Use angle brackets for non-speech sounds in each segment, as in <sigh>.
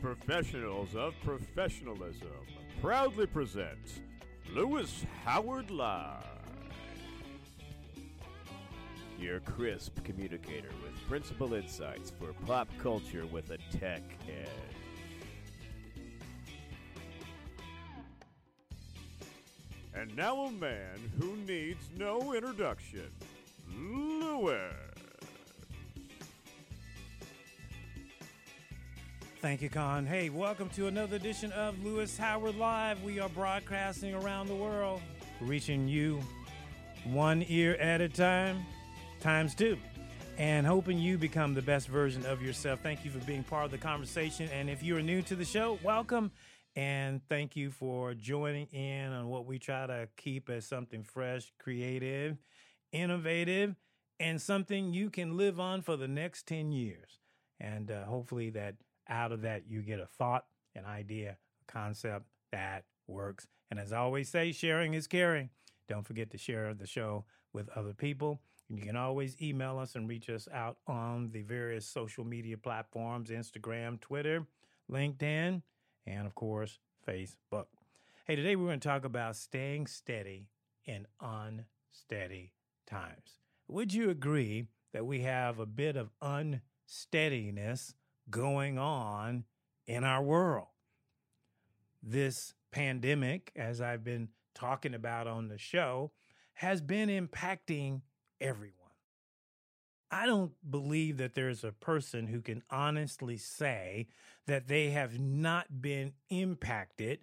Professionals of professionalism proudly present Louis Howard Live. Your crisp communicator with principal insights for pop culture with a tech edge. And now a man who needs no introduction, Louis. Thank you, Con. Hey, welcome to another edition of Louis Howard Live. We are broadcasting around the world, reaching you one ear at a time, times two, and hoping you become the best version of yourself. Thank you for being part of the conversation. And if you are new to the show, welcome. And thank you for joining in on what we try to keep as something fresh, creative, innovative, and something you can live on for the next 10 years. And uh, hopefully, that out of that, you get a thought, an idea, a concept that works. And as I always say, sharing is caring. Don't forget to share the show with other people. And you can always email us and reach us out on the various social media platforms Instagram, Twitter, LinkedIn, and of course, Facebook. Hey, today we're going to talk about staying steady in unsteady times. Would you agree that we have a bit of unsteadiness going on in our world? This pandemic, as I've been talking about on the show, has been impacting everyone. I don't believe that there's a person who can honestly say that they have not been impacted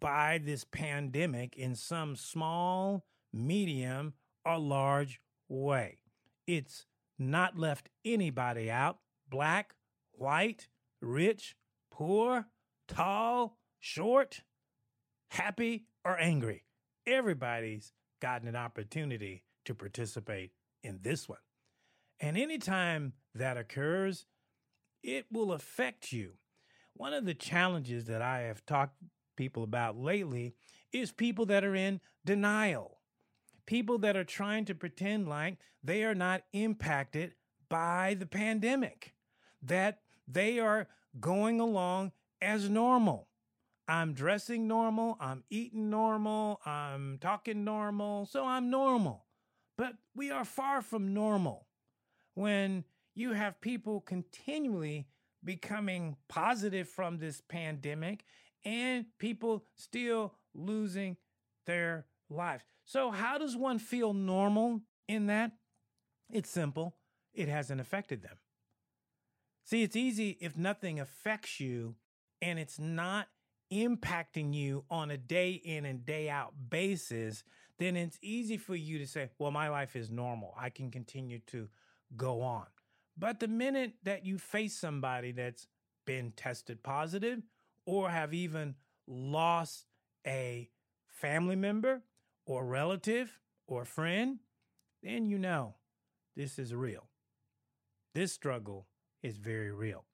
by this pandemic in some small, medium, or large way. It's not left anybody out black, white, rich, poor, tall, short, happy, or angry. Everybody's gotten an opportunity to participate in this one. And anytime that occurs, it will affect you. One of the challenges that I have talked people about lately is people that are in denial. People that are trying to pretend like they are not impacted by the pandemic, that they are going along as normal. I'm dressing normal, I'm eating normal, I'm talking normal, so I'm normal. But we are far from normal when you have people continually becoming positive from this pandemic and people still losing their lives. So, how does one feel normal in that? It's simple, it hasn't affected them. See, it's easy if nothing affects you and it's not impacting you on a day in and day out basis, then it's easy for you to say, well, my life is normal. I can continue to go on. But the minute that you face somebody that's been tested positive or have even lost a family member or relative or friend, then you know this is real. This struggle is very real.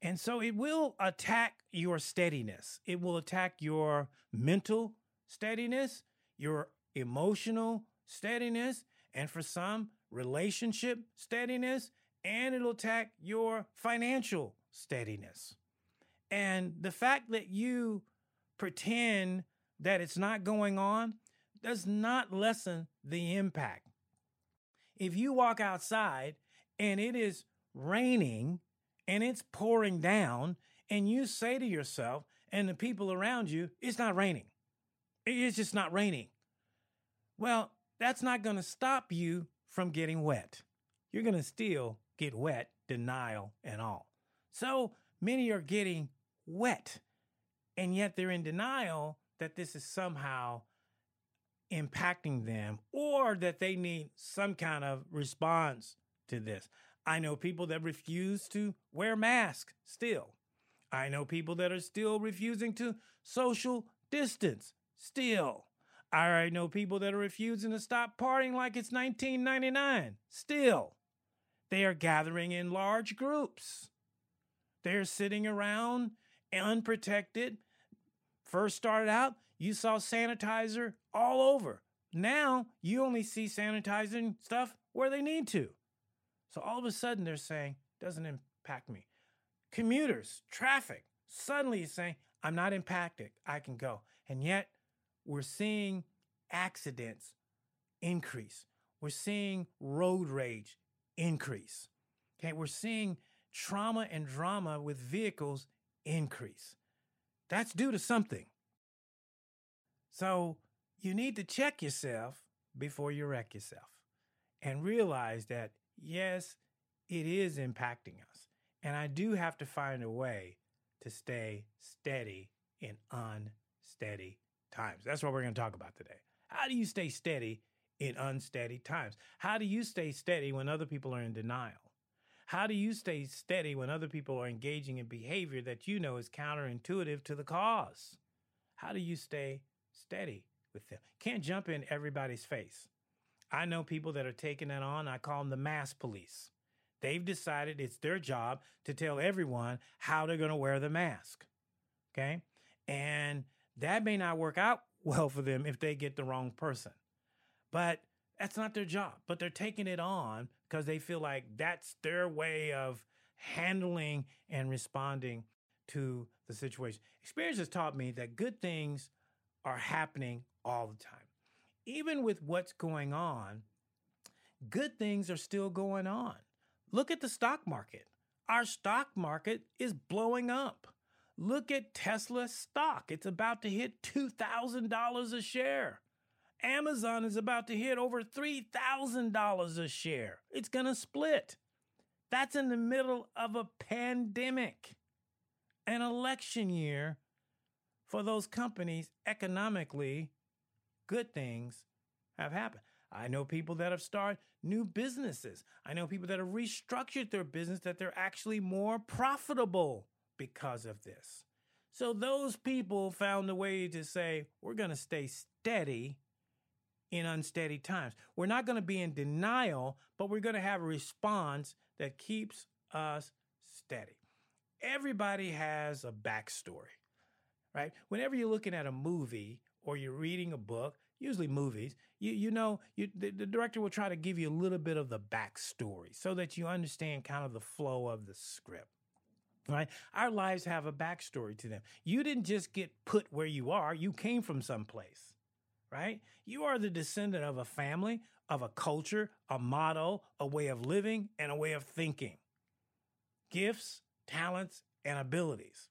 And so it will attack your steadiness. It will attack your mental steadiness, your emotional steadiness, and for some, relationship steadiness, and it'll attack your financial steadiness. And the fact that you pretend that it's not going on does not lessen the impact. If you walk outside and it is raining and it's pouring down, and you say to yourself and the people around you, it's not raining. It's just not raining. Well, that's not going to stop you from getting wet. You're going to still get wet, denial and all. So many are getting wet. And yet they're in denial that this is somehow impacting them or that they need some kind of response to this. I know people that refuse to wear masks still. I know people that are still refusing to social distance still. I know people that are refusing to stop partying like it's 1999 still. They are gathering in large groups. They're sitting around unprotected. First started out, you saw sanitizer all over. Now you only see sanitizing stuff where they need to. So all of a sudden they're saying, doesn't impact me. Commuters, traffic, suddenly saying, I'm not impacted. I can go. And yet we're seeing accidents increase. We're seeing road rage increase. Okay, we're seeing trauma and drama with vehicles increase. That's due to something. So you need to check yourself before you wreck yourself and realize that, yes, it is impacting us. And I do have to find a way to stay steady in unsteady times. That's what we're going to talk about today. How do you stay steady in unsteady times? How do you stay steady when other people are in denial? How do you stay steady when other people are engaging in behavior that you know is counterintuitive to the cause? How do you stay steady with them? Can't jump in everybody's face. I know people that are taking that on. I call them the mass police. They've decided it's their job to tell everyone how they're going to wear the mask. Okay. And that may not work out <laughs> well for them if they get the wrong person. But that's not their job. But they're taking it on because they feel like that's their way of handling and responding to the situation. Experience has taught me that good things are happening all the time. Even with what's going on, good things are still going on. Look at the stock market. Our stock market is blowing up. Look at Tesla stock. It's about to hit $2,000 a share. Amazon is about to hit over $3,000 a share. It's going to split. That's in the middle of a pandemic, an election year for those companies economically. Good things have happened. I know people that have started new businesses. I know people that have restructured their business that they're actually more profitable because of this. So those people found a way to say, we're going to stay steady in unsteady times. We're not going to be in denial, but we're going to have a response that keeps us steady. Everybody has a backstory, right? Whenever you're looking at a movie or you're reading a book, usually movies, you, you know, you, the, the director will try to give you a little bit of the backstory so that you understand kind of the flow of the script right? Our lives have a backstory to them. You didn't just get put where you are, you came from someplace, right? You are the descendant of a family, of a culture, a motto, a way of living, and a way of thinking. Gifts, talents, and abilities.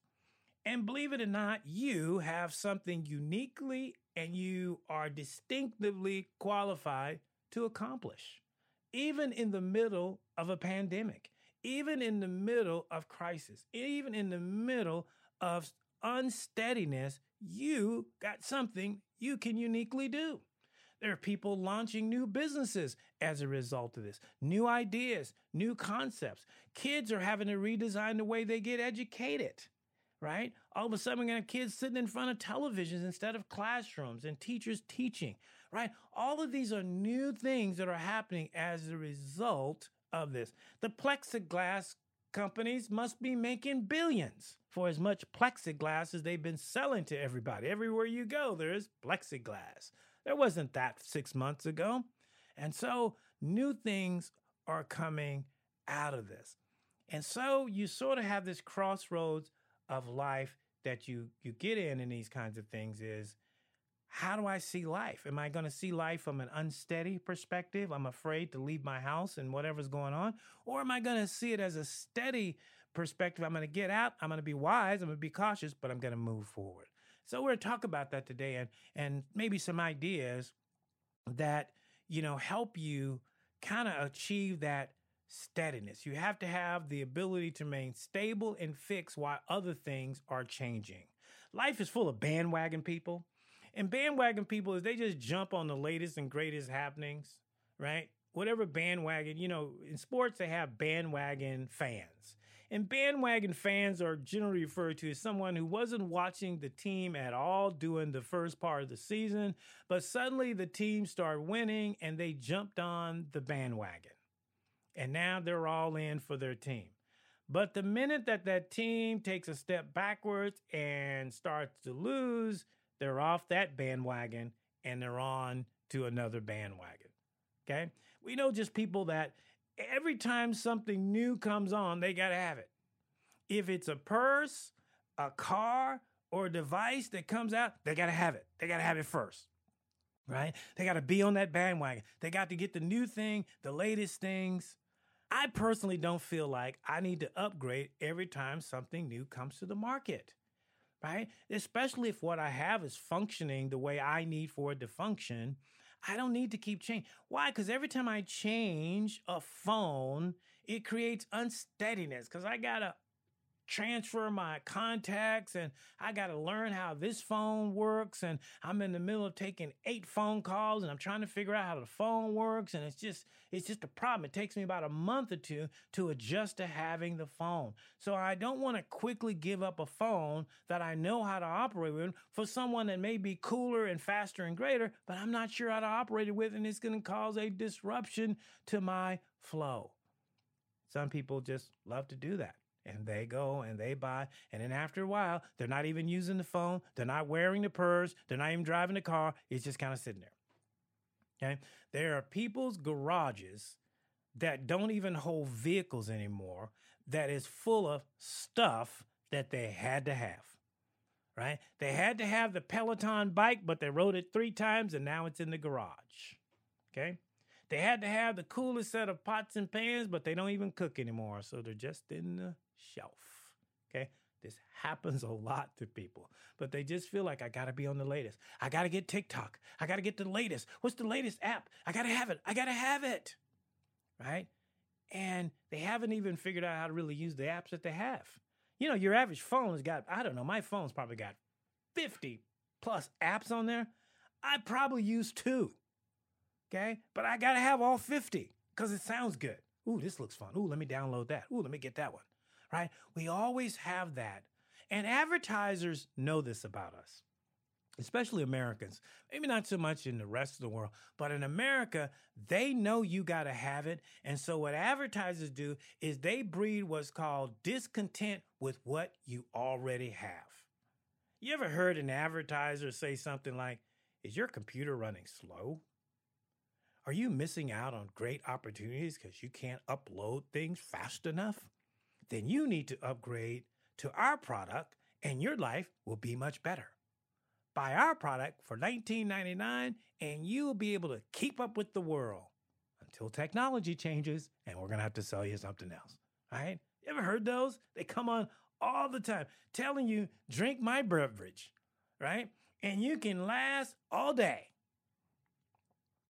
And believe it or not, you have something uniquely and you are distinctively qualified to accomplish, even in the middle of a pandemic even in the middle of crisis, even in the middle of unsteadiness, you got something you can uniquely do. There are people launching new businesses as a result of this, new ideas, new concepts. Kids are having to redesign the way they get educated, right? All of a sudden, we're going to have kids sitting in front of televisions instead of classrooms and teachers teaching, right? All of these are new things that are happening as a result of this. The plexiglass companies must be making billions for as much plexiglass as they've been selling to everybody. Everywhere you go, there is plexiglass. There wasn't that six months ago. And so new things are coming out of this. And so you sort of have this crossroads of life that you you get in in these kinds of things is how do I see life? Am I going to see life from an unsteady perspective? I'm afraid to leave my house and whatever's going on. Or am I going to see it as a steady perspective? I'm going to get out. I'm going to be wise. I'm going to be cautious, but I'm going to move forward. So we're going to talk about that today and, and maybe some ideas that, you know, help you kind of achieve that steadiness. You have to have the ability to remain stable and fix while other things are changing. life is full of bandwagon people. And bandwagon people is they just jump on the latest and greatest happenings, right? Whatever bandwagon, you know, in sports they have bandwagon fans. And bandwagon fans are generally referred to as someone who wasn't watching the team at all during the first part of the season, but suddenly the team started winning and they jumped on the bandwagon. And now they're all in for their team. But the minute that that team takes a step backwards and starts to lose, they're off that bandwagon and they're on to another bandwagon. Okay? We know just people that every time something new comes on, they got to have it. If it's a purse, a car, or a device that comes out, they got to have it. They got to have it first. Right? They got to be on that bandwagon. They got to get the new thing, the latest things. I personally don't feel like I need to upgrade every time something new comes to the market, right? Especially if what I have is functioning the way I need for it to function. I don't need to keep changing. Why? Because every time I change a phone, it creates unsteadiness because I got to transfer my contacts and I got to learn how this phone works and I'm in the middle of taking eight phone calls and I'm trying to figure out how the phone works and it's just it's just a problem. It takes me about a month or two to adjust to having the phone. So I don't want to quickly give up a phone that I know how to operate with for someone that may be cooler and faster and greater, but I'm not sure how to operate it with and it's going to cause a disruption to my flow. Some people just love to do that and they go and they buy. And then after a while they're not even using the phone. They're not wearing the purse. They're not even driving the car. It's just kind of sitting there. Okay? There are people's garages that don't even hold vehicles anymore that is full of stuff that they had to have right? They had to have the peloton bike but they rode it three times and now it's in the garage. Okay? They had to have the coolest set of pots and pans, but they don't even cook anymore. So they're just in the shelf. Okay. This happens <laughs> a lot to people, but they just feel like I got to be on the latest. I got to get TikTok. I got to get the latest. What's the latest app? I got to have it. I got to have it. Right. And they haven't even figured out how to really use the apps that they have. You know, your average phone has got, I don't know, my phone's probably got 50 plus apps on there. I probably use two. Okay. But I got to have all 50 because it sounds good. Ooh, this looks fun. Ooh, let me download that. Ooh, let me get that one. Right? We always have that. And advertisers know this about us, especially Americans. Maybe not so much in the rest of the world, but in America, they know you got to have it. And so what advertisers do is they breed what's called discontent with what you already have. You ever heard an advertiser say something like, Is your computer running slow? Are you missing out on great opportunities because you can't upload things fast enough? Then you need to upgrade to our product and your life will be much better. Buy our product for $19.99 and you'll be able to keep up with the world until technology changes and we're going to have to sell you something else. All right? You ever heard those? They come on all the time telling you, drink my beverage, right? And you can last all day.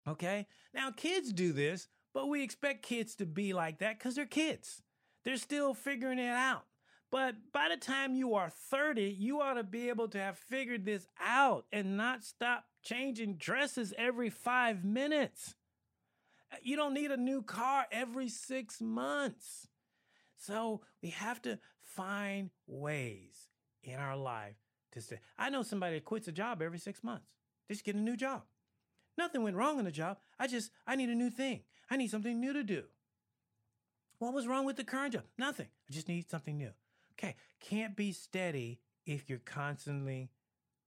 Okay? Now, kids do this, but we expect kids to be like that because they're kids. They're still figuring it out. But by the time you are 30, you ought to be able to have figured this out and not stop changing dresses every five minutes. You don't need a new car every six months. So we have to find ways in our life to stay. I know somebody that quits a job every six months. Just get a new job. Nothing went wrong in the job. I just, I need a new thing. I need something new to do. What was wrong with the current job? Nothing. I just need something new. Okay. Can't be steady if you're constantly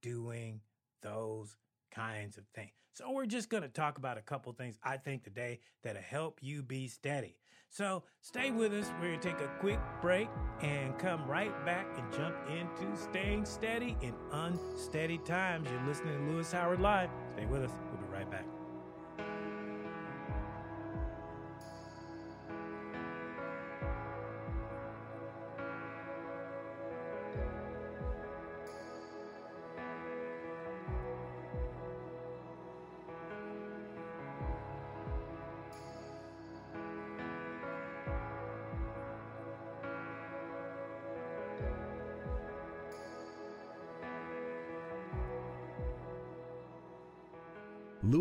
doing those kinds of things. So we're just going to talk about a couple things I think today that'll help you be steady. So stay with us. We're going to take a quick break and come right back and jump into staying steady in unsteady times. You're listening to Louis Howard Live. Stay with us. We'll be right back.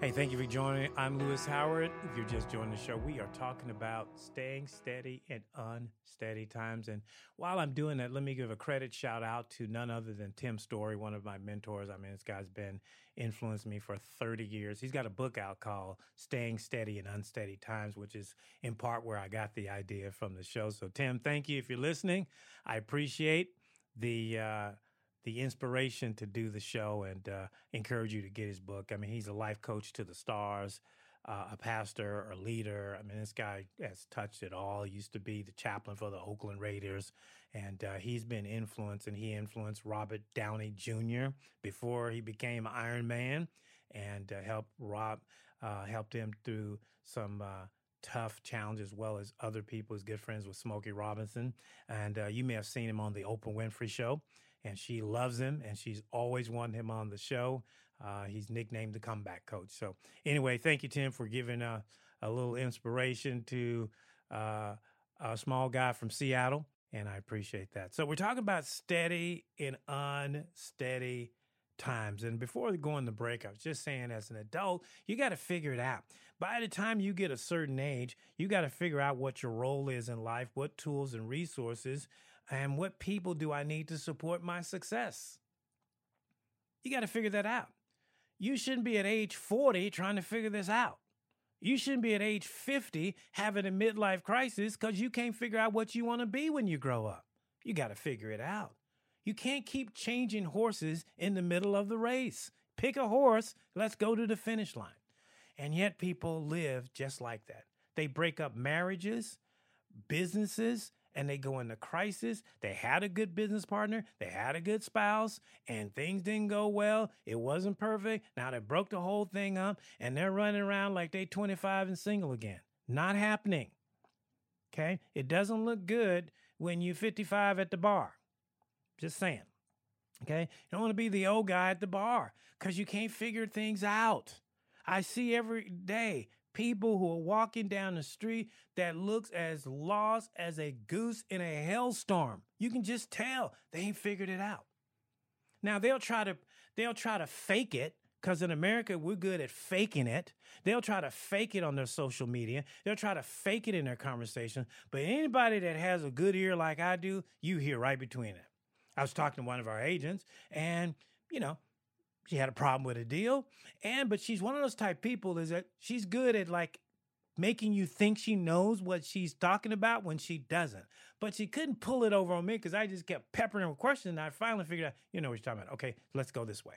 Hey, thank you for joining. I'm Louis Howard. If you're just joining the show, we are talking about staying steady in unsteady times. And while I'm doing that, let me give a credit shout out to none other than Tim Story, one of my mentors. I mean, this guy's been influenced me for 30 years. He's got a book out called Staying Steady in Unsteady Times, which is in part where I got the idea from the show. So, Tim, thank you if you're listening. I appreciate the uh, the inspiration to do the show and uh, encourage you to get his book. I mean, he's a life coach to the stars, uh, a pastor, a leader. I mean, this guy has touched it all. He used to be the chaplain for the Oakland Raiders, and uh, he's been influenced, and he influenced Robert Downey Jr. before he became Iron Man, and uh, helped Rob uh, helped him through some uh, tough challenge as well as other people. He's good friends with Smokey Robinson. And uh, you may have seen him on the Oprah Winfrey Show. And she loves him and she's always wanted him on the show. Uh, he's nicknamed the comeback coach. So, anyway, thank you, Tim, for giving a, a little inspiration to uh, a small guy from Seattle. And I appreciate that. So, we're talking about steady and unsteady times. And before going to break, I was just saying, as an adult, you got to figure it out. By the time you get a certain age, you got to figure out what your role is in life, what tools and resources, and what people do I need to support my success. You got to figure that out. You shouldn't be at age 40 trying to figure this out. You shouldn't be at age 50 having a midlife crisis because you can't figure out what you want to be when you grow up. You got to figure it out. You can't keep changing horses in the middle of the race. Pick a horse, let's go to the finish line. And yet people live just like that. They break up marriages, businesses, and they go into crisis. They had a good business partner, they had a good spouse, and things didn't go well. It wasn't perfect. Now they broke the whole thing up and they're running around like they 25 and single again. Not happening. Okay? It doesn't look good when you're 55 at the bar. Just saying. Okay? You don't want to be the old guy at the bar because you can't figure things out. I see every day people who are walking down the street that looks as lost as a goose in a hailstorm. You can just tell they ain't figured it out. Now they'll try to they'll try to fake it because in America we're good at faking it. They'll try to fake it on their social media. They'll try to fake it in their conversation. But anybody that has a good ear like I do, you hear right between it. I was talking to one of our agents, and you know, she had a problem with a deal. And but she's one of those type people is that she's good at like making you think she knows what she's talking about when she doesn't. But she couldn't pull it over on me because i just kept peppering her with questions and i finally figured out you know what you're talking about. Okay let's go this way.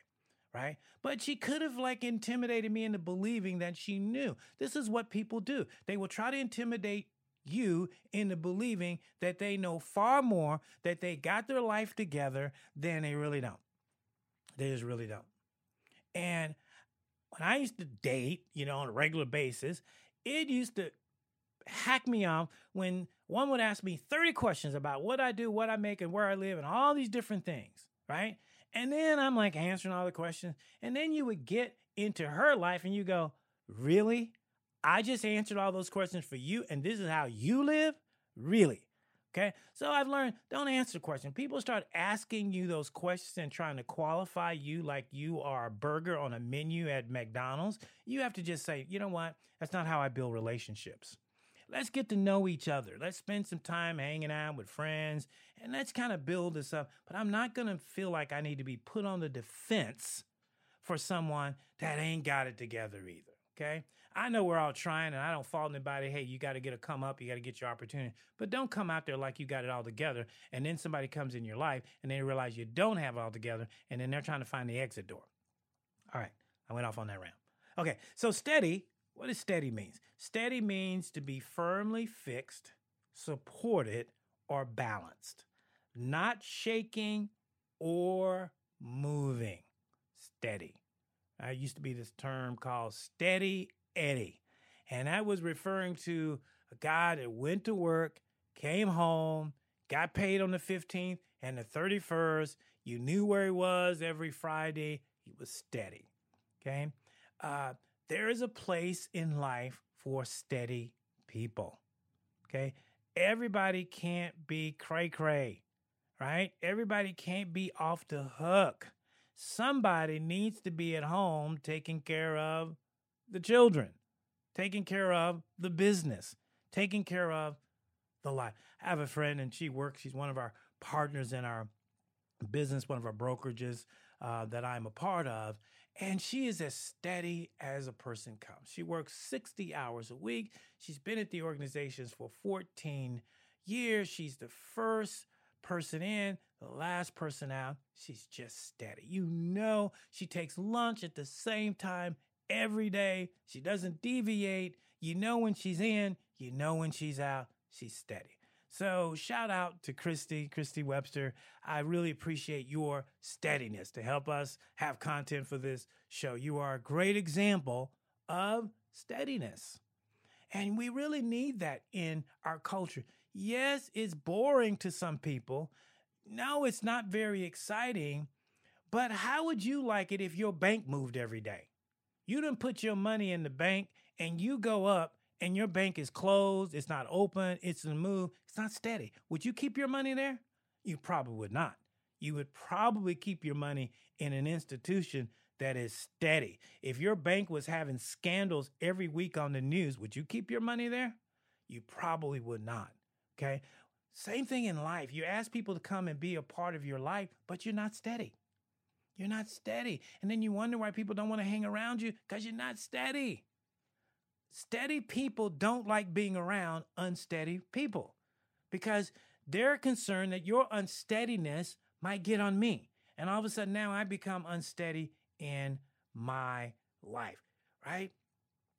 Right? But she could have like intimidated me into believing that she knew. This is what people do. They will try to intimidate you into believing that they know far more that they got their life together than they really don't. They just really don't and when I used to date, you know, on a regular basis, it used to hack me off when one would ask me 30 questions about what I do, what I make, and where I live, and all these different things, right? And then I'm like answering all the questions. And then you would get into her life and you go, Really? I just answered all those questions for you, and this is how you live? Really? Okay. So I've learned don't answer the question. People start asking you those questions and trying to qualify you like you are a burger on a menu at McDonald's. You have to just say, you know what? That's not how I build relationships. Let's get to know each other. Let's spend some time hanging out with friends and let's kind of build this up. But I'm not going to feel like I need to be put on the defense for someone that ain't got it together either. Okay. I know we're all trying and I don't fault anybody. Hey, you got to get a come up. You got to get your opportunity. But don't come out there like you got it all together. And then somebody comes in your life and they realize you don't have it all together. And then they're trying to find the exit door. All right. I went off on that round. Okay. So steady, what does steady means? Steady means to be firmly fixed, supported, or balanced, not shaking or moving. Steady. I used to be this term called steady Eddie. And that was referring to a guy that went to work, came home, got paid on the 15th and the 31st. You knew where he was every Friday. He was steady. Okay. Uh, there is a place in life for steady people. Okay. Everybody can't be cray cray, right? Everybody can't be off the hook. Somebody needs to be at home taking care of the children, taking care of the business, taking care of the life. I have a friend and she works, she's one of our partners in our business, one of our brokerages uh, that I'm a part of. And she is as steady as a person comes. She works 60 hours a week. She's been at the organizations for 14 years. She's the first person in, the last person out. She's just steady. You know, she takes lunch at the same time every day. She doesn't deviate. You know when she's in, you know when she's out. She's steady. So shout out to Christy, Christy Webster. I really appreciate your steadiness to help us have content for this show. You are a great example of steadiness. And we really need that in our culture. Yes, it's boring to some people. No, it's not very exciting. But how would you like it if your bank moved every day? You didn't put your money in the bank and you go up and your bank is closed, it's not open, it's a move, it's not steady. Would you keep your money there? You probably would not. You would probably keep your money in an institution that is steady. If your bank was having scandals every week on the news, would you keep your money there? You probably would not. Okay. Same thing in life. You ask people to come and be a part of your life, but you're not steady. You're not steady. And then you wonder why people don't want to hang around you because you're not steady. Steady people don't like being around unsteady people because they're concerned that your unsteadiness might get on me. And all of a sudden now I become unsteady in my life, right?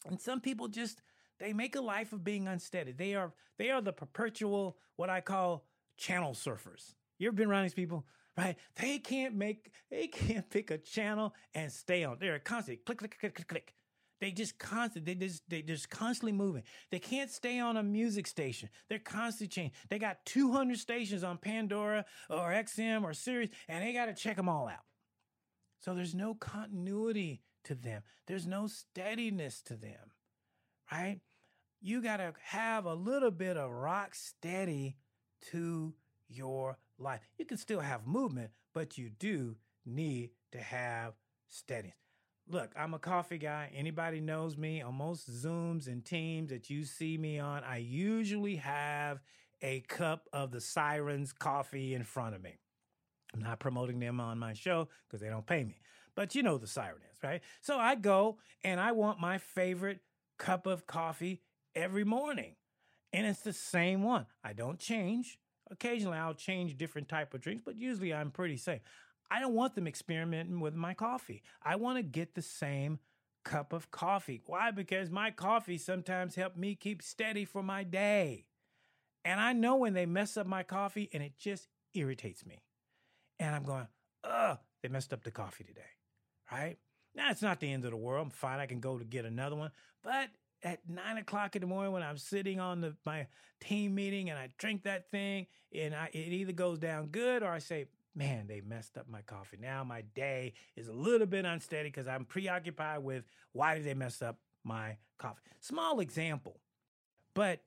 And some people just they make a life of being unsteady. They are they are the perpetual what I call channel surfers. You ever been around these people? Right? They can't make they can't pick a channel and stay on. They're constantly click click click click click. They just constant. They just they just constantly moving. They can't stay on a music station. They're constantly changing. They got 200 stations on Pandora or XM or Sirius, and they got to check them all out. So there's no continuity to them. There's no steadiness to them, right? You got to have a little bit of rock steady to your life. You can still have movement, but you do need to have steadiness look, I'm a coffee guy. Anybody knows me on most Zooms and Teams that you see me on, I usually have a cup of the Sirens coffee in front of me. I'm not promoting them on my show because they don't pay me, but you know the Siren is, right? So I go and I want my favorite cup of coffee every morning. And it's the same one. I don't change. Occasionally I'll change different type of drinks, but usually I'm pretty safe. I don't want them experimenting with my coffee. I want to get the same cup of coffee. Why? Because my coffee sometimes help me keep steady for my day. And I know when they mess up my coffee and it just irritates me. And I'm going, ugh, they messed up the coffee today. Right? Now it's not the end of the world. I'm fine. I can go to get another one. But at nine o'clock in the morning when I'm sitting on the, my team meeting and I drink that thing and I, it either goes down good or I say, man, they messed up my coffee. Now my day is a little bit unsteady because I'm preoccupied with why did they mess up my coffee? Small example, but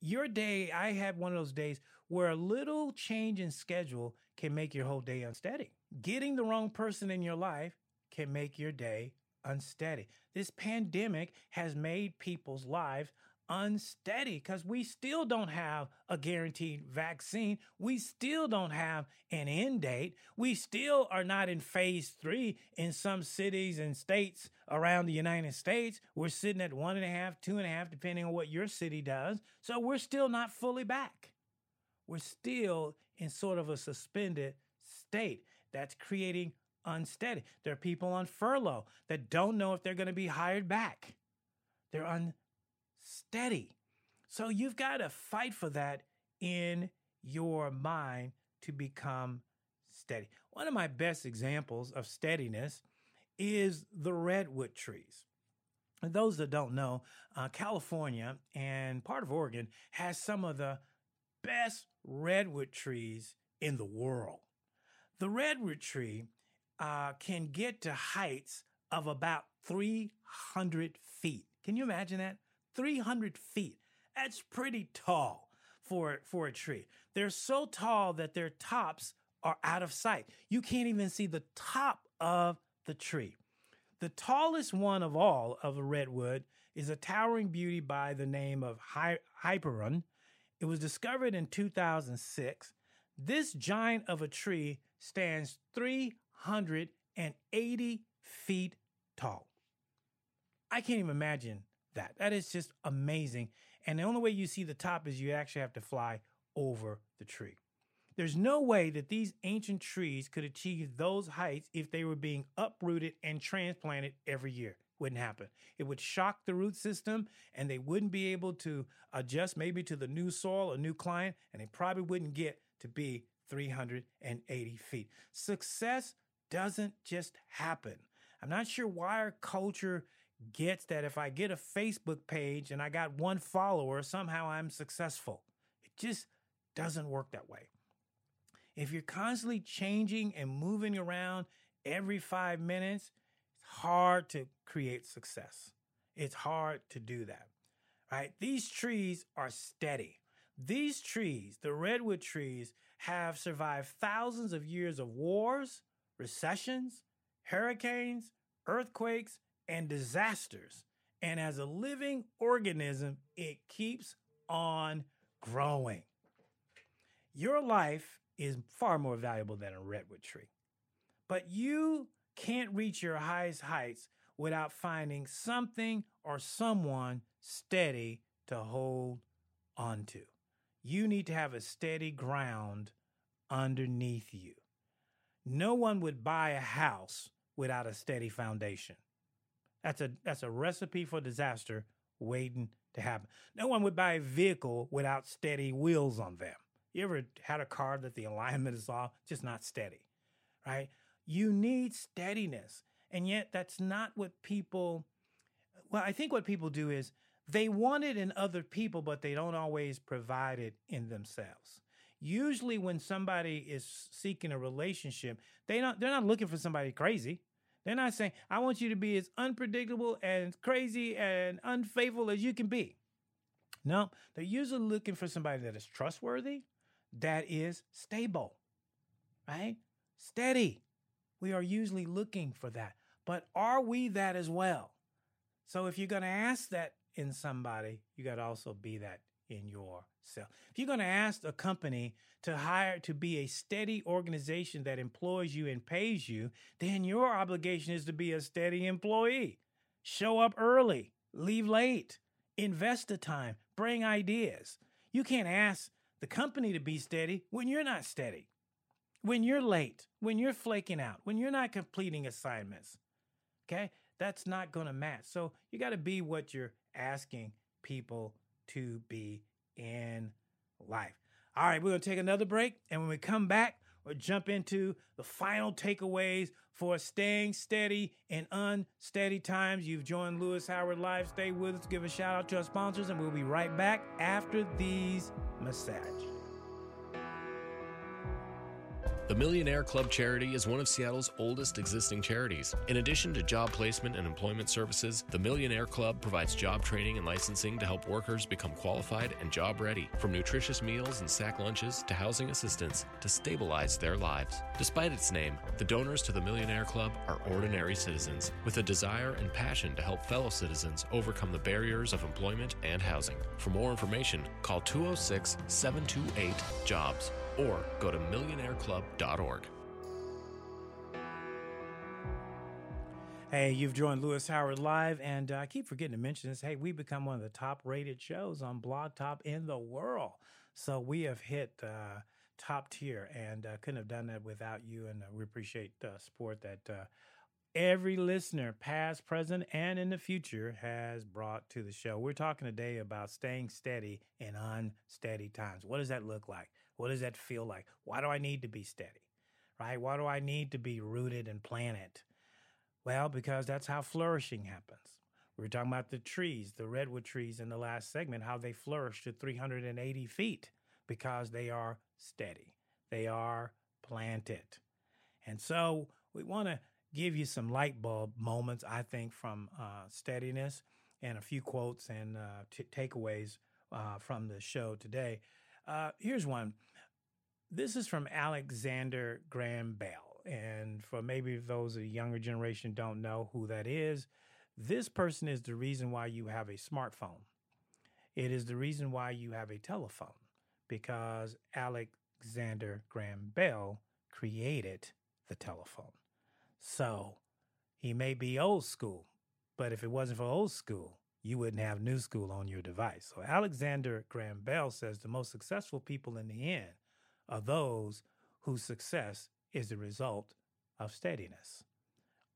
your day, I had one of those days where a little change in schedule can make your whole day unsteady. Getting the wrong person in your life can make your day unsteady. This pandemic has made people's lives unsteady because we still don't have a guaranteed vaccine. We still don't have an end date. We still are not in phase three in some cities and states around the United States. We're sitting at one and a half, two and a half, depending on what your city does. So we're still not fully back. We're still in sort of a suspended state that's creating unsteady. There are people on furlough that don't know if they're going to be hired back. They're unsteady. So you've got to fight for that in your mind to become steady. One of my best examples of steadiness is the redwood trees. And those that don't know, uh, California and part of Oregon has some of the best redwood trees in the world. The redwood tree uh, can get to heights of about 300 feet. Can you imagine that? 300 feet. That's pretty tall for, for a tree. They're so tall that their tops are out of sight. You can't even see the top of the tree. The tallest one of all of a redwood is a towering beauty by the name of Hy- Hyperion. It was discovered in 2006. This giant of a tree stands 380 feet tall. I can't even imagine that. That is just amazing. And the only way you see the top is you actually have to fly over the tree. There's no way that these ancient trees could achieve those heights if they were being uprooted and transplanted every year. Wouldn't happen. It would shock the root system and they wouldn't be able to adjust maybe to the new soil or new climate, and they probably wouldn't get to be 380 feet. Success doesn't just happen. I'm not sure why our culture gets that if I get a Facebook page and I got one follower, somehow I'm successful. It just doesn't work that way. If you're constantly changing and moving around every five minutes, it's hard to create success. It's hard to do that, right? These trees are steady. These trees, the redwood trees, have survived thousands of years of wars, recessions, hurricanes, earthquakes, and disasters. And as a living organism, it keeps on growing. Your life is far more valuable than a redwood tree. But you can't reach your highest heights without finding something or someone steady to hold onto. You need to have a steady ground underneath you. No one would buy a house without a steady foundation. That's a that's a recipe for disaster waiting to happen. No one would buy a vehicle without steady wheels on them. You ever had a car that the alignment is off, just not steady, right? You need steadiness. And yet that's not what people well, I think what people do is they want it in other people, but they don't always provide it in themselves. Usually when somebody is seeking a relationship, they not they're not looking for somebody crazy. They're not saying, I want you to be as unpredictable and crazy and unfaithful as you can be. No, they're usually looking for somebody that is trustworthy, that is stable, right? Steady. We are usually looking for that. But are we that as well? So if you're going to ask that in somebody, you got to also be that in yourself. If you're going to ask a company to hire to be a steady organization that employs you and pays you, then your obligation is to be a steady employee. Show up early, leave late, invest the time, bring ideas. You can't ask the company to be steady when you're not steady, when you're late, when you're flaking out, when you're not completing assignments. Okay? That's not going to match. So you got to be what you're asking people to be in life. All right, we're going to take another break. And when we come back, we'll jump into the final takeaways for staying steady in unsteady times. You've joined Louis Howard Live. Stay with us. Give a shout out to our sponsors, and we'll be right back after these messages. The Millionaire Club charity is one of Seattle's oldest existing charities. In addition to job placement and employment services, the Millionaire Club provides job training and licensing to help workers become qualified and job ready, from nutritious meals and sack lunches to housing assistance to stabilize their lives. Despite its name, the donors to the Millionaire Club are ordinary citizens with a desire and passion to help fellow citizens overcome the barriers of employment and housing. For more information, call 206 728 JOBS or go to millionaireclub.org. Hey, you've joined Louis Howard Live, and uh, I keep forgetting to mention this. Hey, we become one of the top rated shows on Blog Top in the world. So we have hit uh, top tier and uh, couldn't have done that without you. And uh, we appreciate the support that uh, every listener, past, present, and in the future, has brought to the show. We're talking today about staying steady in unsteady times. What does that look like? What does that feel like? Why do I need to be steady? Right? Why do I need to be rooted and planted? Well, because that's how flourishing happens. We were talking about the trees, the redwood trees in the last segment, how they flourish to 380 feet because they are steady, they are planted. And so we want to give you some light bulb moments, I think, from uh, steadiness and a few quotes and uh, t- takeaways uh, from the show today. Uh, here's one. This is from Alexander Graham Bell. And for maybe those of the younger generation don't know who that is, this person is the reason why you have a smartphone. It is the reason why you have a telephone because Alexander Graham Bell created the telephone. So he may be old school, but if it wasn't for old school, you wouldn't have new school on your device. So Alexander Graham Bell says the most successful people in the end are those whose success is the result of steadiness.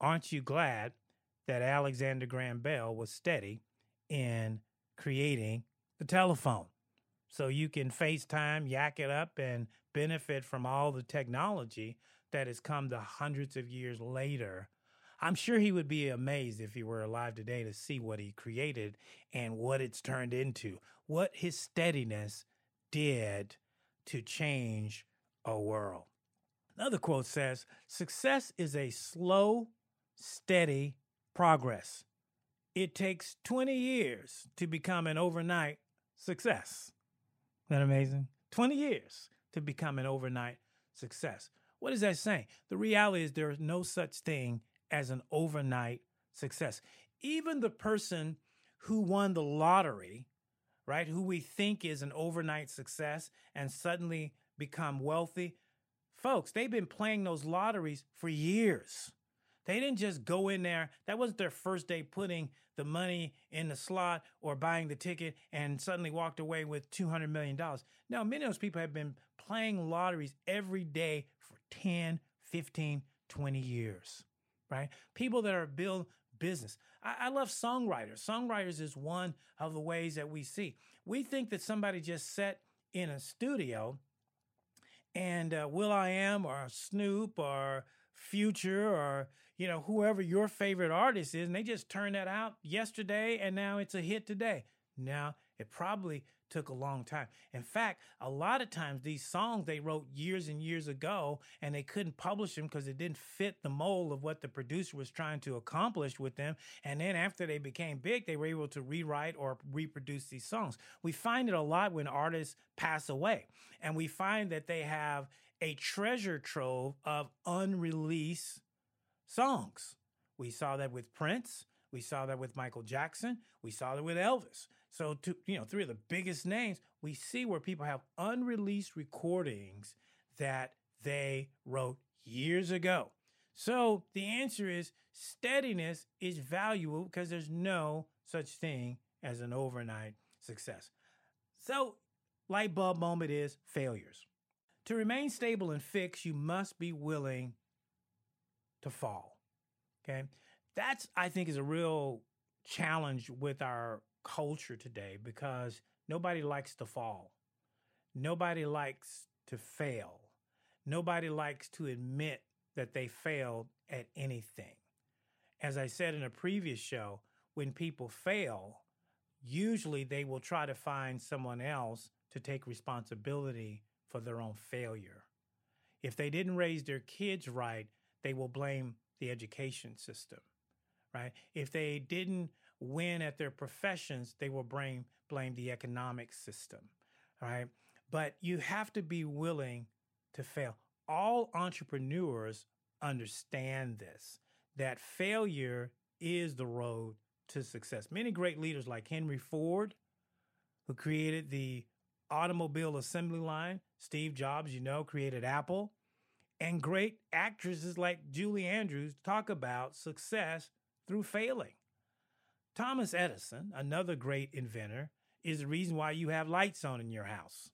Aren't you glad that Alexander Graham Bell was steady in creating the telephone? So you can FaceTime, yak it up, and benefit from all the technology that has come to hundreds of years later. I'm sure he would be amazed if he were alive today to see what he created and what it's turned into, what his steadiness did to change a world. Another quote says Success is a slow, steady progress. It takes 20 years to become an overnight success. Isn't that amazing? 20 years to become an overnight success. What is that saying? The reality is there is no such thing as an overnight success. Even the person who won the lottery, right, who we think is an overnight success and suddenly become wealthy, folks, they've been playing those lotteries for years. They didn't just go in there. That wasn't their first day putting the money in the slot or buying the ticket and suddenly walked away with $200 million. Now, many of those people have been playing lotteries every day for 10, 15, 20 years, right? People that are build business. I, I love songwriters. Songwriters is one of the ways that we see. We think that somebody just sat in a studio and uh, Will I Am or Snoop or Future or you know whoever your favorite artist is, and they just turned that out yesterday, and now it's a hit today. Now it probably took a long time. In fact, a lot of times these songs they wrote years and years ago and they couldn't publish them because it didn't fit the mold of what the producer was trying to accomplish with them. And then after they became big, they were able to rewrite or reproduce these songs. We find it a lot when artists pass away and we find that they have a treasure trove of unreleased songs. We saw that with Prince. We saw that with Michael Jackson. We saw that with Elvis. So, you know, three of the biggest names, we see where people have unreleased recordings that they wrote years ago. So the answer is steadiness is valuable because there's no such thing as an overnight success. So, light bulb moment is failures. To remain stable and fixed, you must be willing to fall. Okay. That's, I think, is a real challenge with our culture today because nobody likes to fall. Nobody likes to fail. Nobody likes to admit that they failed at anything. As I said in a previous show, when people fail, usually they will try to find someone else to take responsibility for their own failure. If they didn't raise their kids right, they will blame the education system, right? If they didn't win at their professions, they will blame blame the economic system, right? But you have to be willing to fail. All entrepreneurs understand this that failure is the road to success. Many great leaders like Henry Ford, who created the automobile assembly line, Steve Jobs, you know, created Apple, and great actresses like Julie Andrews talk about success through failing. Thomas Edison, another great inventor, is the reason why you have lights on in your house.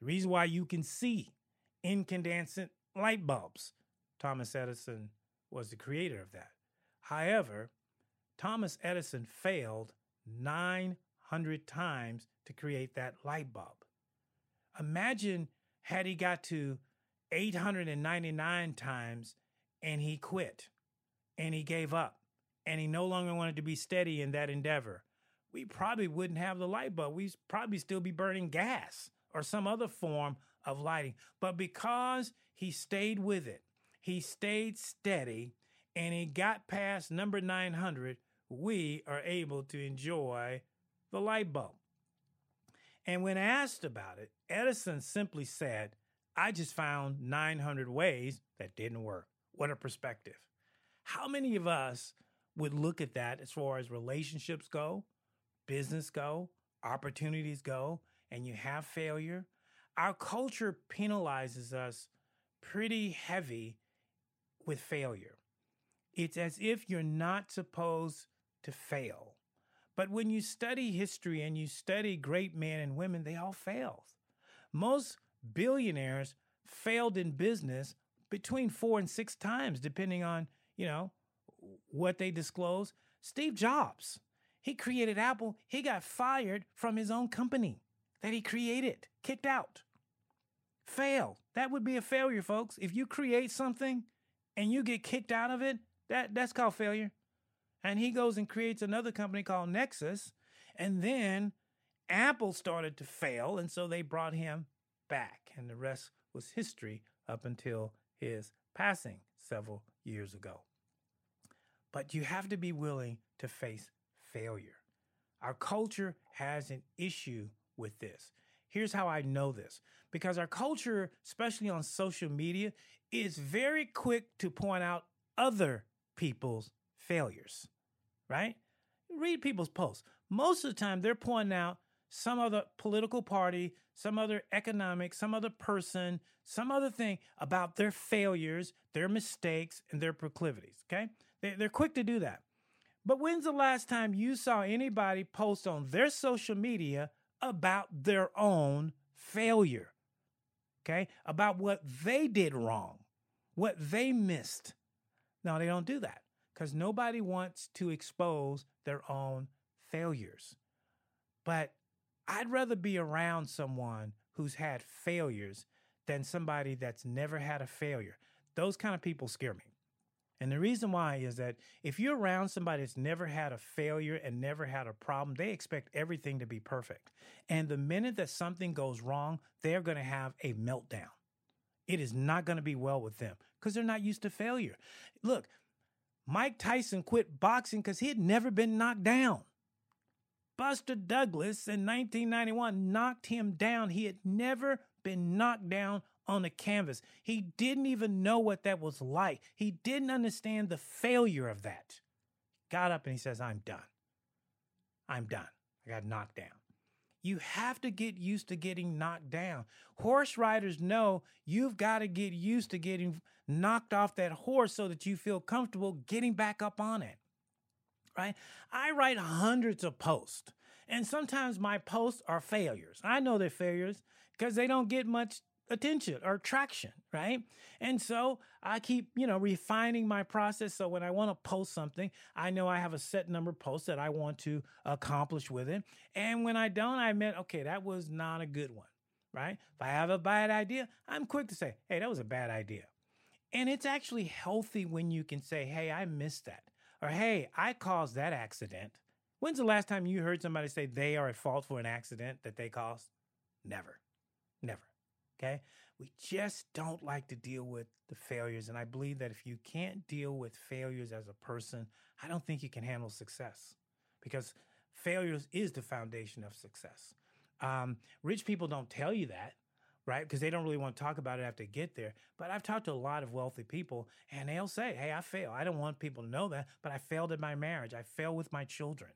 The reason why you can see incandescent light bulbs. Thomas Edison was the creator of that. However, Thomas Edison failed 900 times to create that light bulb. Imagine had he got to 899 times and he quit. and he gave up and he no longer wanted to be steady in that endeavor, we probably wouldn't have the light bulb. We'd probably still be burning gas or some other form of lighting. But because he stayed with it, he stayed steady, and he got past number 900, we are able to enjoy the light bulb. And when asked about it, Edison simply said, I just found 900 ways that didn't work. What a perspective. How many of us would look at that as far as relationships go, business go, opportunities go, and you have failure? Our culture penalizes us pretty heavy with failure. It's as if you're not supposed to fail. But when you study history and you study great men and women, they all failed. Most billionaires failed in business between four and six times, depending on, you know, what they disclose. Steve Jobs, he created Apple. He got fired from his own company that he created, kicked out. Fail. That would be a failure, folks. If you create something and you get kicked out of it, that, that's called failure. And he goes and creates another company called Nexus. And then Apple started to fail. And so they brought him back. And the rest was history up until his passing several years ago. But you have to be willing to face failure. Our culture has an issue with this. Here's how I know this because our culture, especially on social media, is very quick to point out other people's failures, right? Read people's posts. Most of the time, they're pointing out some other political party, some other economic, some other person, some other thing about their failures, their mistakes, and their proclivities, okay? They're quick to do that. But when's the last time you saw anybody post on their social media about their own failure? Okay? About what they did wrong, what they missed. No, they don't do that because nobody wants to expose their own failures. But I'd rather be around someone who's had failures than somebody that's never had a failure. Those kind of people scare me. And the reason why is that if you're around somebody that's never had a failure and never had a problem, they expect everything to be perfect. And the minute that something goes wrong, they're going to have a meltdown. It is not going to be well with them because they're not used to failure. Look, Mike Tyson quit boxing because he had never been knocked down. Buster Douglas in 1991 knocked him down. He had never been knocked down on the canvas. He didn't even know what that was like. He didn't understand the failure of that. Got up and he says, I'm done. I'm done. I got knocked down. You have to get used to getting knocked down. Horse riders know you've got to get used to getting knocked off that horse so that you feel comfortable getting back up on it. Right? I write hundreds of posts, and sometimes my posts are failures. I know they're failures because they don't get much attention or traction, right? And so I keep, you know, refining my process. So when I want to post something, I know I have a set number of posts that I want to accomplish with it. And when I don't, I admit, okay, that was not a good one, right? If I have a bad idea, I'm quick to say, hey, that was a bad idea. And it's actually healthy when you can say, hey, I missed that. Or hey, I caused that accident. When's the last time you heard somebody say they are at fault for an accident that they caused? Never. Never. Okay. We just don't like to deal with the failures. And I believe that if you can't deal with failures as a person, I don't think you can handle success because failures is the foundation of success. Um, rich people don't tell you that, right? Because they don't really want to talk about it after they get there. But I've talked to a lot of wealthy people and they'll say, Hey, I failed. I don't want people to know that, but I failed in my marriage. I failed with my children.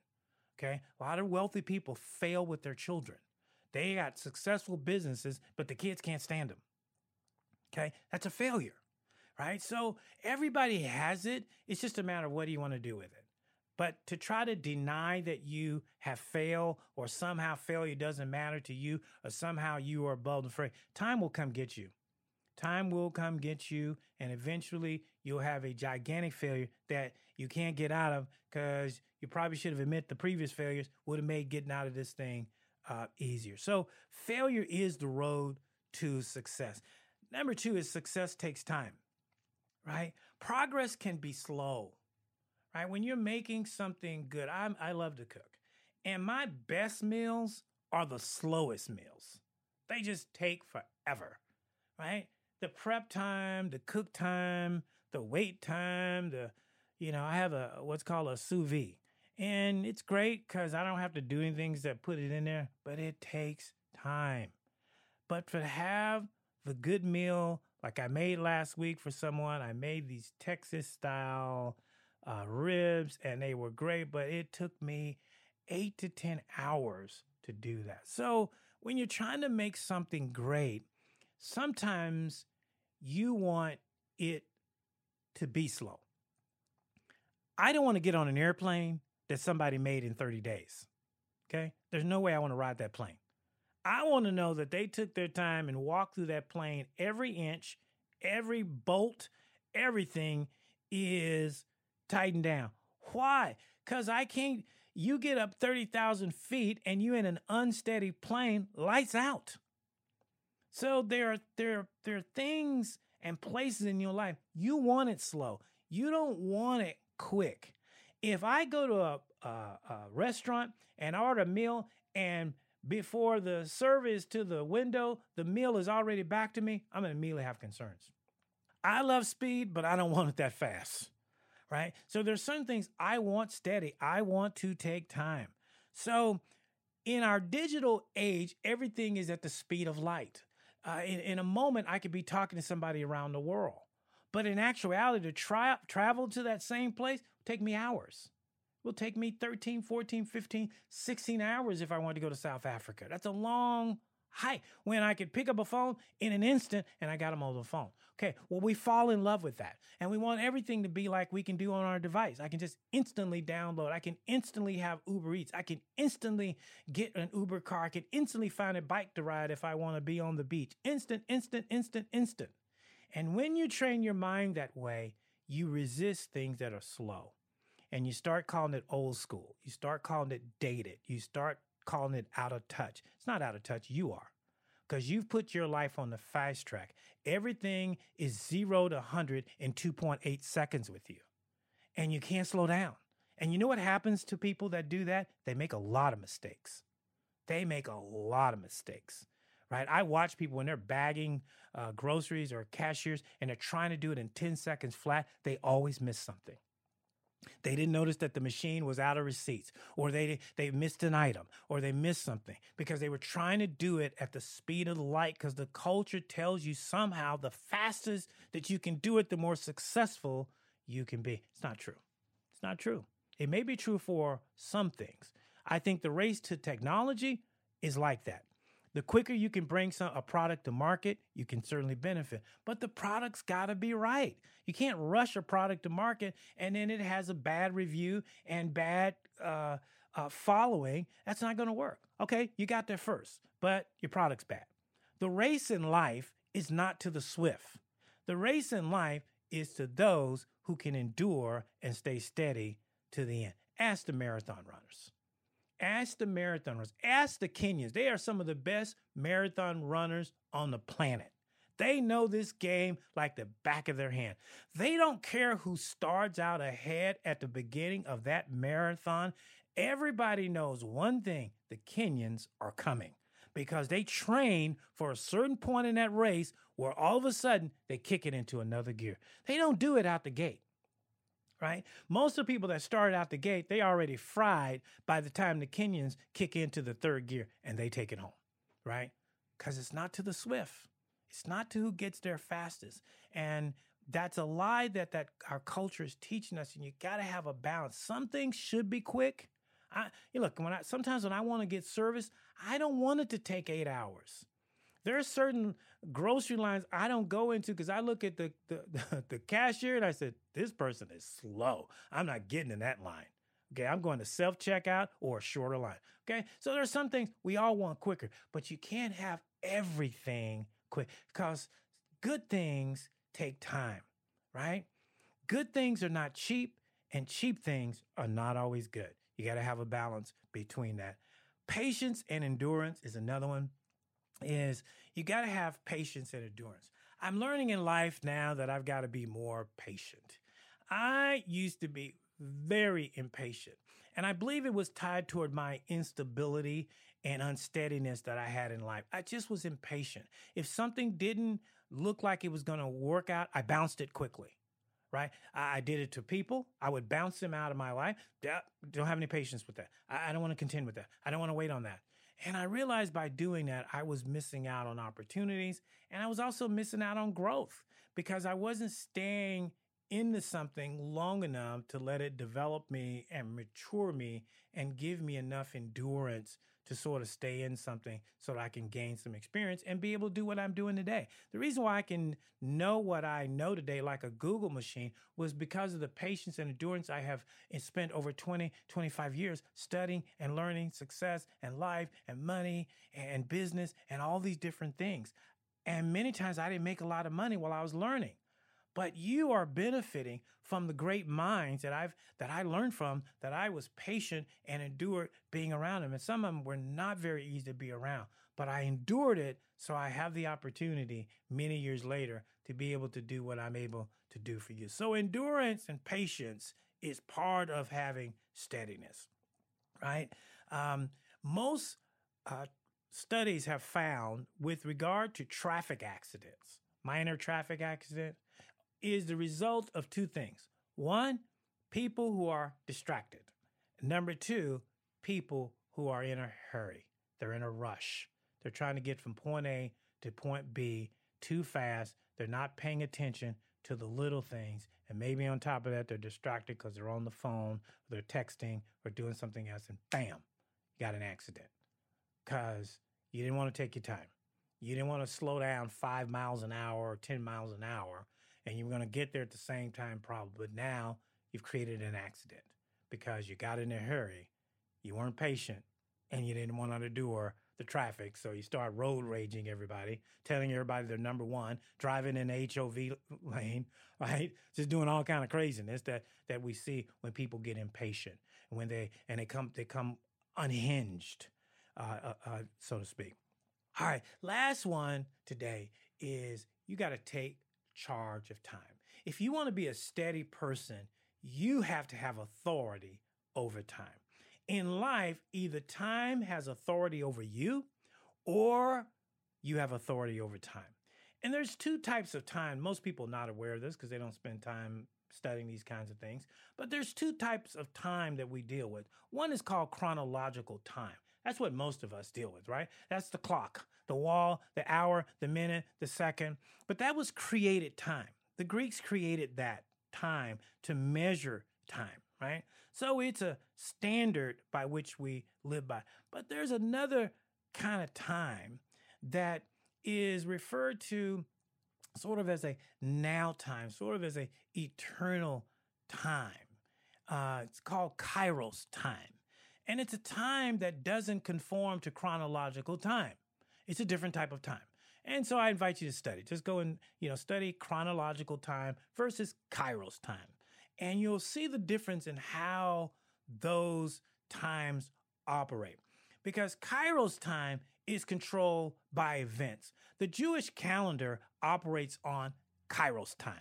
Okay. A lot of wealthy people fail with their children. They got successful businesses, but the kids can't stand them. Okay, that's a failure, right? So everybody has it. It's just a matter of what do you want to do with it. But to try to deny that you have failed or somehow failure doesn't matter to you or somehow you are above the fray, time will come get you. Time will come get you, and eventually you'll have a gigantic failure that you can't get out of because you probably should have admitted the previous failures would have made getting out of this thing uh, easier. So failure is the road to success. Number two is success takes time, right? Progress can be slow. Right? When you're making something good, I'm, I love to cook. And my best meals are the slowest meals. They just take forever, right? The prep time, the cook time, the wait time, the, you know, I have a what's called a sous vide. And it's great because I don't have to do anything that put it in there, but it takes time. But to have the good meal like I made last week for someone, I made these Texas style uh, ribs and they were great, but it took me eight to 10 hours to do that. So when you're trying to make something great, sometimes you want it to be slow. I don't want to get on an airplane that somebody made in 30 days. Okay? There's no way I want to ride that plane. I want to know that they took their time and walked through that plane every inch, every bolt, everything is tightened down. Why? Because I can't, you get up 30,000 feet and you in an unsteady plane, lights out. So there are, there, there are things and places in your life you want it slow. You don't want it quick. If I go to a, a, a restaurant and order a meal and before the service to the window, the meal is already back to me, I'm going to immediately have concerns. I love speed, but I don't <laughs> want it that fast, right? So there's certain things I want steady. I want to take time. So in our digital age, everything is at the speed of light. Uh, in, in a moment, I could be talking to somebody around the world. But in actuality, to try, travel to that same place take me hours will take me 13, 14, 15, 16 hours if I want to go to South Africa. That's a long hike when I could pick up a phone in an instant and I got a mobile phone. Okay, well, we fall in love with that. And we want everything to be like we can do on our device. I can just instantly download. I can instantly have Uber Eats. I can instantly get an Uber car. I can instantly find a bike to ride if I want to be on the beach. Instant, instant, instant, instant. And when you train your mind that way, you resist things that are slow and you start calling it old school. You start calling it dated. You start calling it out of touch. It's not out of touch, you are. Because you've put your life on the fast track. Everything is zero to 100 in 2.8 seconds with you. And you can't slow down. And you know what happens to people that do that? They make a lot of mistakes. They make a lot of mistakes, right? I watch people when they're bagging uh, groceries or cashiers and they're trying to do it in 10 seconds flat, they always miss something. They didn't notice that the machine was out of receipts, or they they missed an item, or they missed something because they were trying to do it at the speed of the light. Because the culture tells you somehow the fastest that you can do it, the more successful you can be. It's not true. It's not true. It may be true for some things. I think the race to technology is like that. The quicker you can bring some a product to market, you can certainly benefit. But the product's got to be right. You can't rush a product to market and then it has a bad review and bad uh, uh, following. That's not going to work. Okay, you got there first, but your product's bad. The race in life is not to the swift. The race in life is to those who can endure and stay steady to the end. Ask the marathon runners. Ask the marathoners, ask the Kenyans. They are some of the best marathon runners on the planet. They know this game like the back of their hand. They don't care who starts out ahead at the beginning of that marathon. Everybody knows one thing the Kenyans are coming because they train for a certain point in that race where all of a sudden they kick it into another gear. They don't do it out the gate right? Most of the people that started out the gate, they already fried by the time the Kenyans kick into the third gear and they take it home, right? Because it's not to the swift. It's not to who gets there fastest. And that's a lie that that our culture is teaching us, and you got to have a balance. Some things should be quick. I you look when I sometimes when I want to get service, I don't want it to take eight hours. There are certain grocery lines I don't go into because I look at the, <laughs> the, the cashier and I said, this person is slow. I'm not getting in that line. Okay, I'm going to self checkout or a shorter line. Okay, so there's some things we all want quicker, but you can't have everything quick because good things take time, right? Good things are not cheap, and cheap things are not always good. You got to have a balance between that. Patience and endurance is another one is you got to have patience and endurance. I'm learning in life now that I've got to be more patient. I used to be very impatient. And I believe it was tied toward my instability and unsteadiness that I had in life. I just was impatient. If something didn't look like it was going to work out, I bounced it quickly. Right? I, did it to people. I would bounce them out of my life. Don't have any patience with that. I don't want to contend with that. I don't want to wait on that. And I realized by doing that, I was missing out on opportunities and I was also missing out on growth because I wasn't staying into something long enough to let it develop me and mature me and give me enough endurance to sort of stay in something so that I can gain some experience and be able to do what I'm doing today. The reason why I can know what I know today like a Google machine was because of the patience and endurance I have spent over 20, 25 years studying and learning success and life and money and business and all these different things. And many times I didn't make a lot of money while I was learning but you are benefiting from the great minds that I've that I learned from that I was patient and endured being around them. And some of them were not very easy to be around but I endured it so I have the opportunity many years later to be able to do what I'm able to do for you. So endurance and patience is part of having steadiness right? Um, most uh, studies have found with regard to traffic accidents minor traffic accident is the result of two things. One, people who are distracted. Number two, people who are in a hurry. They're in a rush. They're trying to get from point A to point B too fast. They're not paying attention to the little things. And maybe on top of that, they're distracted because they're on the phone, they're texting, or doing something else. And bam, you got an accident because you didn't want to take your time. You didn't want to slow down five miles an hour or 10 miles an hour and you were going to get there at the same time, probably. But now you've created an accident because you got in a hurry, you weren't patient, and you didn't want to endure the traffic. So you start road raging everybody, telling everybody they're number one, driving in HOV lane, <laughs> right? Just doing all kind of craziness that that we see when people get impatient and when they and they come they come unhinged, uh, uh, uh, so to speak. All right, last one today is you got to take charge of time. If you want to be a steady person, you have to have authority over time. In life, either time has authority over you or you have authority over time. And there's two types of time. Most people not aware of this because they don't spend time studying these kinds of things. But there's two types of time that we deal with. One is called chronological time. That's what most of us deal with, right? That's the clock, the wall, the hour, the minute, the second. But that was created time. The Greeks created that time to measure time, right? So it's a standard by which we live by. But there's another kind of time that is referred to sort of as a now time, sort of as a eternal time. Uh, it's called Kairos time. And it's a time that doesn't conform to chronological time. It's a different type of time. And so I invite you to study. Just go and, you know, study chronological time versus Kairos time. And you'll see the difference in how those times operate. Because Kairos time is controlled by events. The Jewish calendar operates on Kairos time.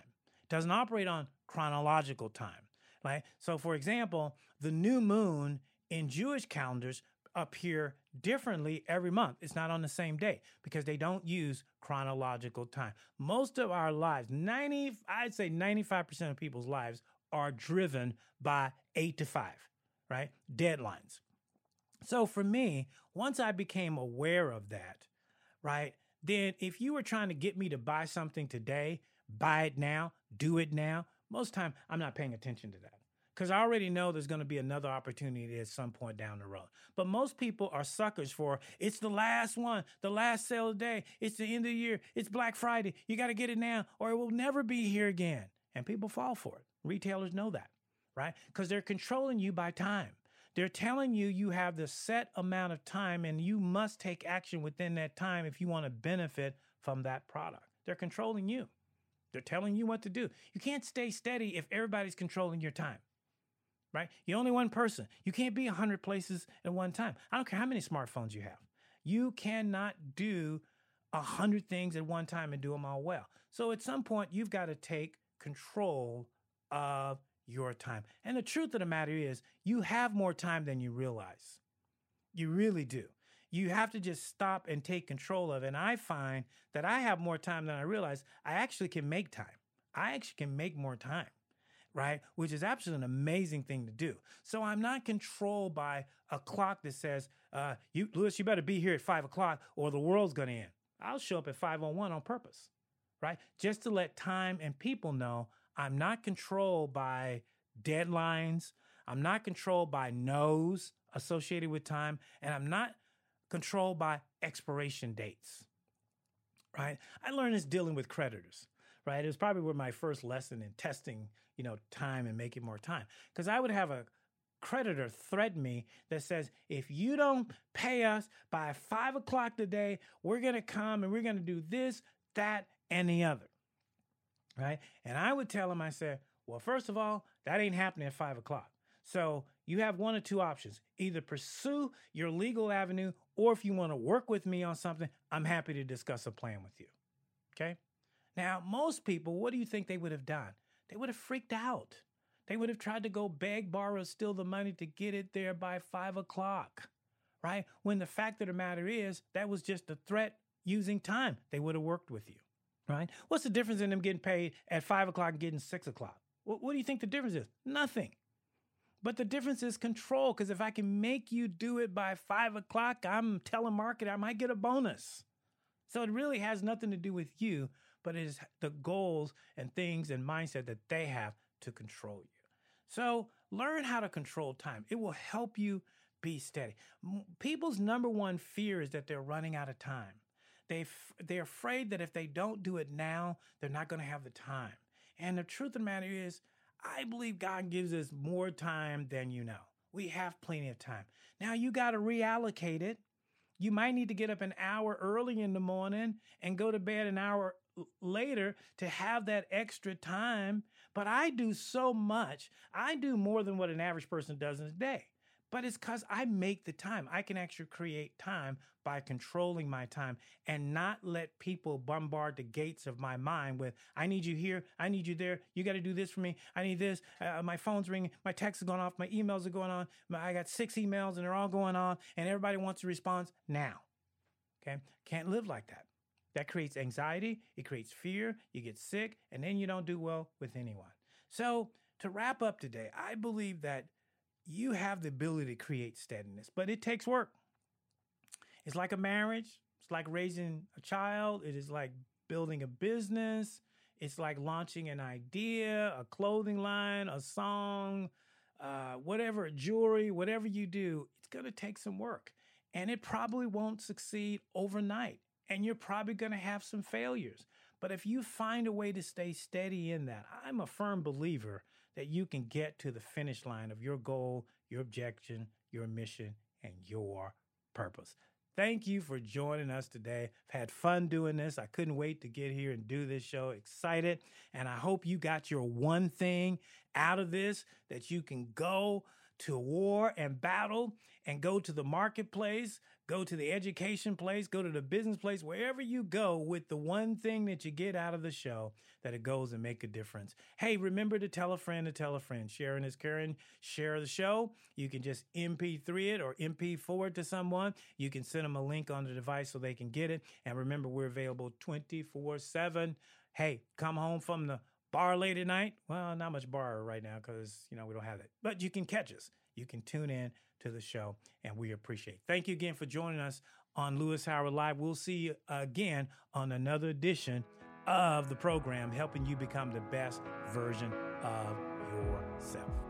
It doesn't operate on chronological time. Right? So for example, the new moon in Jewish calendars appear differently every month. It's not on the same day because they don't use chronological time. Most of our lives, 90 I'd say 95% of people's lives are driven by 8 to 5, right? Deadlines. So for me, once I became aware of that, right? Then if you were trying to get me to buy something today, buy it now, do it now, most time I'm not paying attention to that because I already know there's going to be another opportunity at some point down the road. But most people are suckers for it's the last one, the last sale of the day, it's the end of the year, it's Black Friday, you got to get it now or it will never be here again. And people fall for it. Retailers know that, right? Because they're controlling you by time. They're telling you you have the set amount of time and you must take action within that time if you want to benefit from that product. They're controlling you. They're telling you what to do. You can't stay steady if everybody's controlling your time right? You're only one person. You can't be 100 places at one time. I don't care how many smartphones you have. You cannot do 100 things at one time and do them all well. So at some point, you've got to take control of your time. And the truth of the matter is, you have more time than you realize. You really do. You have to just stop and take control of it. And I find that I have more time than I realize. I actually can make time. I actually can make more time, right? Which is absolutely an amazing thing to do. So I'm not controlled by a clock that says, uh, "You, Louis, you better be here at five o'clock, or the world's going to end." I'll show up at five on one on purpose, right? Just to let time and people know I'm not controlled by deadlines. I'm not controlled by no's associated with time, and I'm not controlled by expiration dates. Right? I learned this dealing with creditors. Right? It was probably where my first lesson in testing, you know, time and making more time. Because I would have a creditor threaten me that says, if you don't pay us by five o'clock today, we're gonna come and we're gonna do this, that, and the other. Right? And I would tell him, I said, well, first of all, that ain't happening at five o'clock. So you have one or two options. Either pursue your legal avenue, or if you want to work with me on something, I'm happy to discuss a plan with you. Okay? Now, most people, what do you think they would have done? They would have freaked out. They would have tried to go beg, borrow, steal the money to get it there by five o'clock, right? When the fact of the matter is, that was just a threat using time. They would have worked with you, right? What's the difference in them getting paid at five o'clock and getting six o'clock? What, what do you think the difference is? Nothing. But the difference is control, because if I can make you do it by five o'clock, I'm telemarketing, I might get a bonus. So it really has nothing to do with you, but it is the goals and things and mindset that they have to control you. So learn how to control time. It will help you be steady. People's number one fear is that they're running out of time. They f- they're afraid that if they don't do it now, they're not going to have the time. And the truth of the matter is, I believe God gives us more time than you know. We have plenty of time. Now you got to reallocate it. You might need to get up an hour early in the morning and go to bed an hour later to have that extra time. But I do so much. I do more than what an average person does in a day. But it's because I make the time. I can actually create time by controlling my time and not let people bombard the gates of my mind with, I need you here. I need you there. You got to do this for me. I need this. Uh, my phone's ringing. My texts are going off. My emails are going on. I got six emails and they're all going on and everybody wants a response now. Okay. Can't live like that. That creates anxiety. It creates fear. You get sick and then you don't do well with anyone. So to wrap up today, I believe that you have the ability to create steadiness, but it takes work. It's like a marriage, it's like raising a child, it is like building a business, it's like launching an idea, a clothing line, a song, uh, whatever, jewelry, whatever you do, it's going to take some work. And it probably won't succeed overnight. And you're probably going to have some failures. But if you find a way to stay steady in that, I'm a firm believer that you can get to the finish line of your goal, your objection, your mission, and your purpose. Thank you for joining us today. I've had fun doing this. I couldn't wait to get here and do this show. Excited. And I hope you got your one thing out of this that you can go to war and battle and go to the marketplace, go to the education place, go to the business place, wherever you go with the one thing that you get out of the show that it goes and make a difference. Hey, remember to tell a friend to tell a friend. Sharing is caring. Share the show. You can just MP3 it or MP4 it to someone. You can send them a link on the device so they can get it. And remember, we're available 24 7. Hey, come home from the bar late at night. Well, not much bar right now because, you know, we don't have it. But you can catch us. You can tune in to the show, and we appreciate. Thank you again for joining us on Louis Howard Live. We'll see you again on another edition of the program, helping you become the best version of yourself.